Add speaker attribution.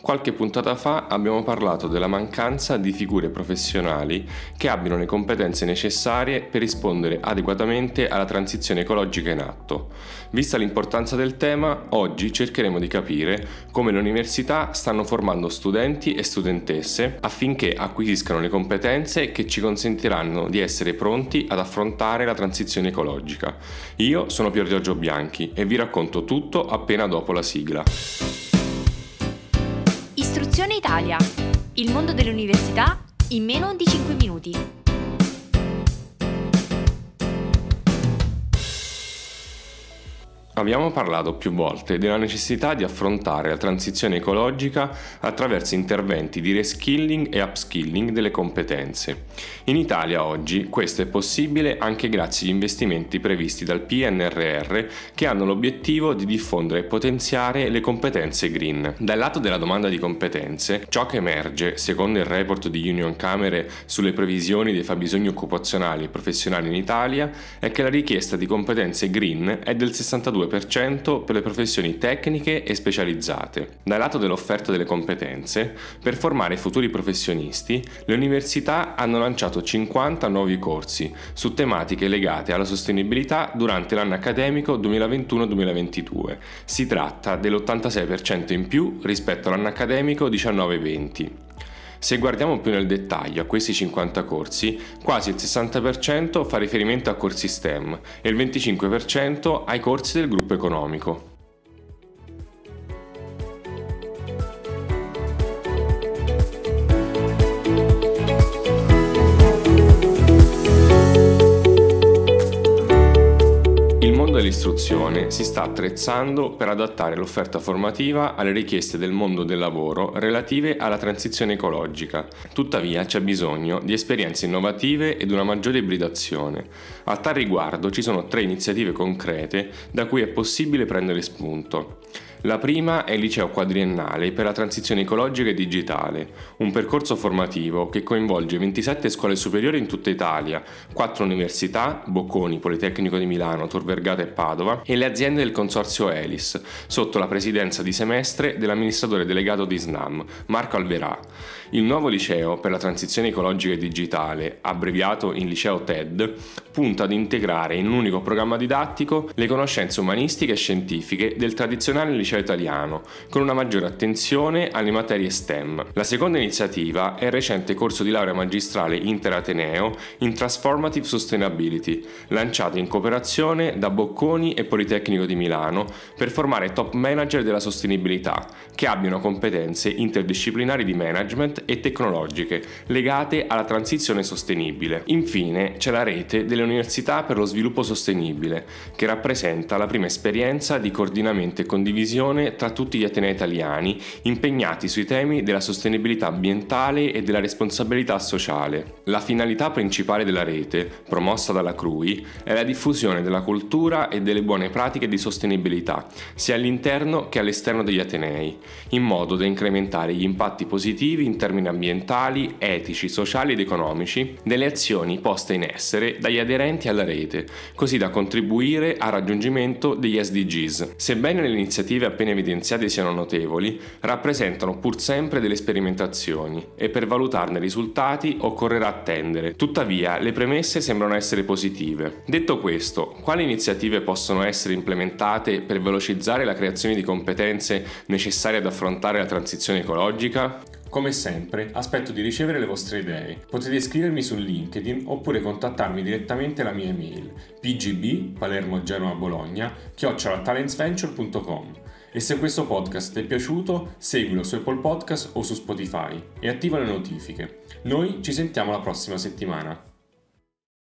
Speaker 1: Qualche puntata fa abbiamo parlato della mancanza di figure professionali che abbiano le competenze necessarie per rispondere adeguatamente alla transizione ecologica in atto. Vista l'importanza del tema, oggi cercheremo di capire come le università stanno formando studenti e studentesse affinché acquisiscano le competenze che ci consentiranno di essere pronti ad affrontare la transizione ecologica. Io sono Pier Giorgio Bianchi e vi racconto tutto appena dopo la sigla.
Speaker 2: Istruzione Italia. Il mondo delle università in meno di 5 minuti.
Speaker 1: Abbiamo parlato più volte della necessità di affrontare la transizione ecologica attraverso interventi di reskilling e upskilling delle competenze. In Italia oggi questo è possibile anche grazie agli investimenti previsti dal PNRR che hanno l'obiettivo di diffondere e potenziare le competenze green. Dal lato della domanda di competenze, ciò che emerge, secondo il report di Union Camere sulle previsioni dei fabbisogni occupazionali e professionali in Italia, è che la richiesta di competenze green è del 62% 2% per le professioni tecniche e specializzate. Dal lato dell'offerta delle competenze, per formare futuri professionisti, le università hanno lanciato 50 nuovi corsi su tematiche legate alla sostenibilità durante l'anno accademico 2021-2022. Si tratta dell'86% in più rispetto all'anno accademico 19-20. Se guardiamo più nel dettaglio a questi 50 corsi, quasi il 60% fa riferimento a corsi STEM e il 25% ai corsi del gruppo economico. Dell'istruzione si sta attrezzando per adattare l'offerta formativa alle richieste del mondo del lavoro relative alla transizione ecologica. Tuttavia c'è bisogno di esperienze innovative ed una maggiore ibridazione. A tal riguardo ci sono tre iniziative concrete da cui è possibile prendere spunto. La prima è il liceo quadriennale per la transizione ecologica e digitale, un percorso formativo che coinvolge 27 scuole superiori in tutta Italia, 4 università, Bocconi, Politecnico di Milano, Tor Vergata e Padova, e le aziende del consorzio Elis, sotto la presidenza di semestre dell'amministratore delegato di SNAM, Marco Alverà. Il nuovo liceo per la transizione ecologica e digitale, abbreviato in liceo TED, punta ad integrare in un unico programma didattico le conoscenze umanistiche e scientifiche del tradizionale liceo liceo italiano, con una maggiore attenzione alle materie STEM. La seconda iniziativa è il recente corso di laurea magistrale Interateneo in Transformative Sustainability, lanciato in cooperazione da Bocconi e Politecnico di Milano per formare top manager della sostenibilità, che abbiano competenze interdisciplinari di management e tecnologiche legate alla transizione sostenibile. Infine c'è la rete delle università per lo sviluppo sostenibile, che rappresenta la prima esperienza di coordinamento e condivisione condivisione tra tutti gli atenei italiani impegnati sui temi della sostenibilità ambientale e della responsabilità sociale. La finalità principale della rete, promossa dalla CRUI, è la diffusione della cultura e delle buone pratiche di sostenibilità, sia all'interno che all'esterno degli atenei, in modo da incrementare gli impatti positivi in termini ambientali, etici, sociali ed economici delle azioni poste in essere dagli aderenti alla rete, così da contribuire al raggiungimento degli SDGs. Sebbene le iniziative appena evidenziate siano notevoli, rappresentano pur sempre delle sperimentazioni e per valutarne i risultati occorrerà attendere. Tuttavia, le premesse sembrano essere positive. Detto questo, quali iniziative possono essere implementate per velocizzare la creazione di competenze necessarie ad affrontare la transizione ecologica? Come sempre, aspetto di ricevere le vostre idee. Potete iscrivermi su LinkedIn oppure contattarmi direttamente alla mia email pgb palermo genova bologna chiocciolatalentsventure.com e se questo podcast ti è piaciuto, seguilo su Apple Podcast o su Spotify e attiva le notifiche. Noi ci sentiamo la prossima settimana.